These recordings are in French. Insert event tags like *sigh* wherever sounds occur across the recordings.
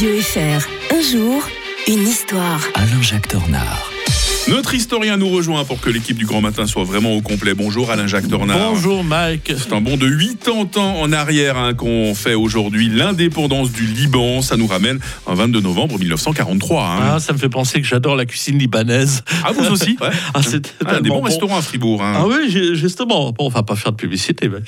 Radio FR. Un jour, une histoire. Alain-Jacques Dornard. Notre historien nous rejoint pour que l'équipe du Grand Matin soit vraiment au complet. Bonjour Alain-Jacques Dornard. Bonjour Mike. C'est un bond de 80 ans en arrière hein, qu'on fait aujourd'hui l'indépendance du Liban. Ça nous ramène un 22 novembre 1943. hein. Ah, ça me fait penser que j'adore la cuisine libanaise. Ah, vous aussi *laughs* ouais. Ah, c'est Ah, des bons bon. restaurants à Fribourg. hein. Ah oui, justement. Bon, on va pas faire de publicité. mais-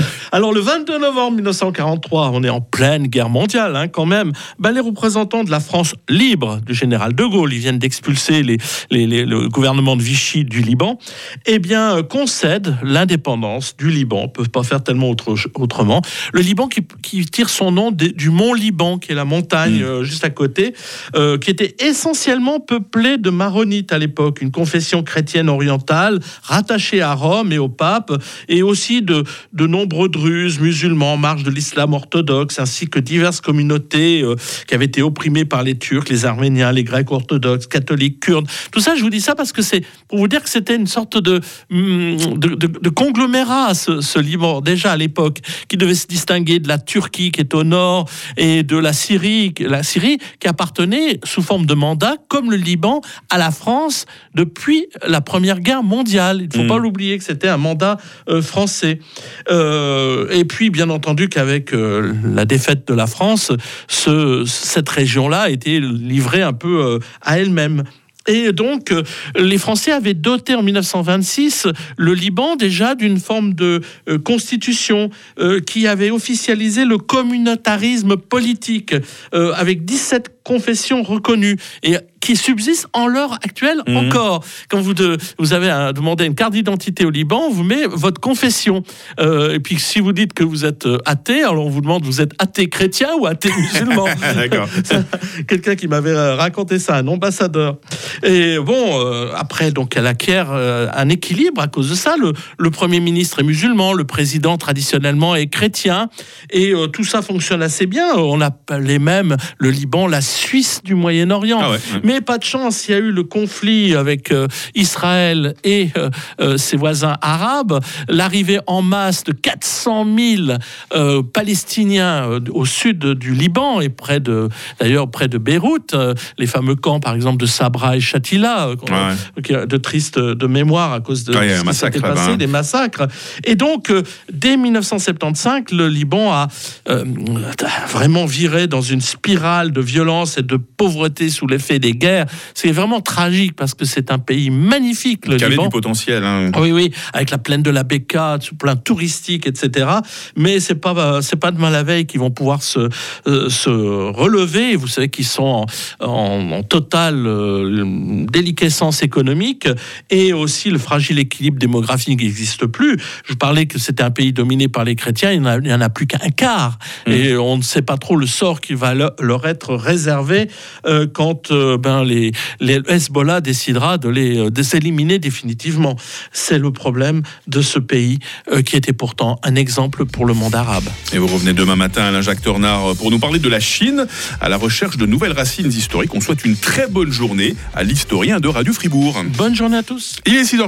*laughs* *laughs* Alors, le 22 novembre 1943, on est en pleine guerre mondiale, quand même. Ben, les représentants de la France libre du général de Gaulle, ils viennent d'expulser les, les- les- le gouvernement de Vichy du Liban, eh bien, euh, concèdent l'indépendance du Liban. Ils peuvent pas faire tellement autre- autrement. Le Liban qui, qui tire son nom du mont Liban, qui est la montagne Mm. euh, juste à côté, euh, qui était essentiellement peuplée de maronites à l'époque, une confession chrétienne orientale rattachée à Rome et au pape, et aussi de, de nombreux druzes musulmans en marge de l'islam orthodoxe, ainsi que diverses communautés euh, qui avaient été opprimées par les Turcs, les Arméniens, les Grecs orthodoxes, catholiques, kurdes. Tout ça, je vous dis ça parce que c'est pour vous dire que c'était une sorte de, hum, de, de- de conglomérat, ce, ce Liban, déjà à l'époque, qui devait se distinguer de la Turquie qui est au nord et de la Syrie, la Syrie qui appartenait sous forme de mandat, comme le Liban, à la France depuis la Première Guerre mondiale. Il ne faut Mm. pas l'oublier que c'était un mandat euh, français. Euh, et puis, bien entendu, qu'avec euh, la défaite de la France, ce- cette région-là a été livrée un peu à elle-même. Et donc, euh, les Français avaient doté en 1926 le Liban déjà d'une forme de euh, constitution euh, qui avait officialisé le communautarisme politique avec 17 confessions reconnues et qui subsistent en l'heure actuelle Mhm. encore. Quand vous, de- vous avez un- demandé une carte d'identité au Liban, on vous met votre confession. Euh, et puis si vous dites que vous êtes euh, athée, alors on vous demande vous êtes athée chrétien ou athée *laughs* musulman? *laughs* D'accord. *laughs* Quelqu'un qui m'avait euh, raconté ça, un ambassadeur. Et bon, euh, après, donc, elle acquiert euh, un équilibre à cause de ça. Le, le Premier ministre est musulman, le président traditionnellement est chrétien, et tout ça fonctionne assez bien. On appelait même le Liban la Suisse du Moyen-Orient. Ah ouais. Mais pas de chance, il y a eu le conflit avec euh, Israël et euh, euh, ses voisins arabes, l'arrivée en masse de 400 000 euh, Palestiniens au sud du Liban et près de, d'ailleurs près de Beyrouth, les fameux camps par exemple de Sabra et Shatila, qu'on- Ouais. de tristes de mémoire à cause de Ouais, il y a ce qui massacre s'était passé, des massacres. Et donc, dès 1975, le Liban a vraiment viré dans une spirale de violence et de pauvreté sous l'effet des guerres. C'est vraiment tragique parce que c'est un pays magnifique, le Qui avait du potentiel. hein. Oui, oui, avec la plaine de la Beka, tout plein touristique, etc. Mais c'est pas euh, c'est pas demain la veille qu'ils vont pouvoir se euh, se relever. Vous savez qu'ils sont en, en- en totale euh, déliquescence économique et aussi le fragile équilibre démographique n'existe plus. Je parlais que c'était un pays dominé par les chrétiens. Il n'y en, a- en plus qu'un quart Mmh. et on ne sait pas trop le sort qui va le- leur être réservé euh, quand euh, ben les les Hezbollah décidera de les euh, de s'éliminer définitivement. C'est le problème de ce pays euh, qui était pourtant un exemple pour le monde arabe. Et vous revenez demain matin, Alain-Jacques Tornard, pour nous parler de la Chine à la recherche de nouvelles racines historiques. On souhaite une très bonne journée à l'historien de Radio Fribourg. Bonne journée à tous. Il est 6h30.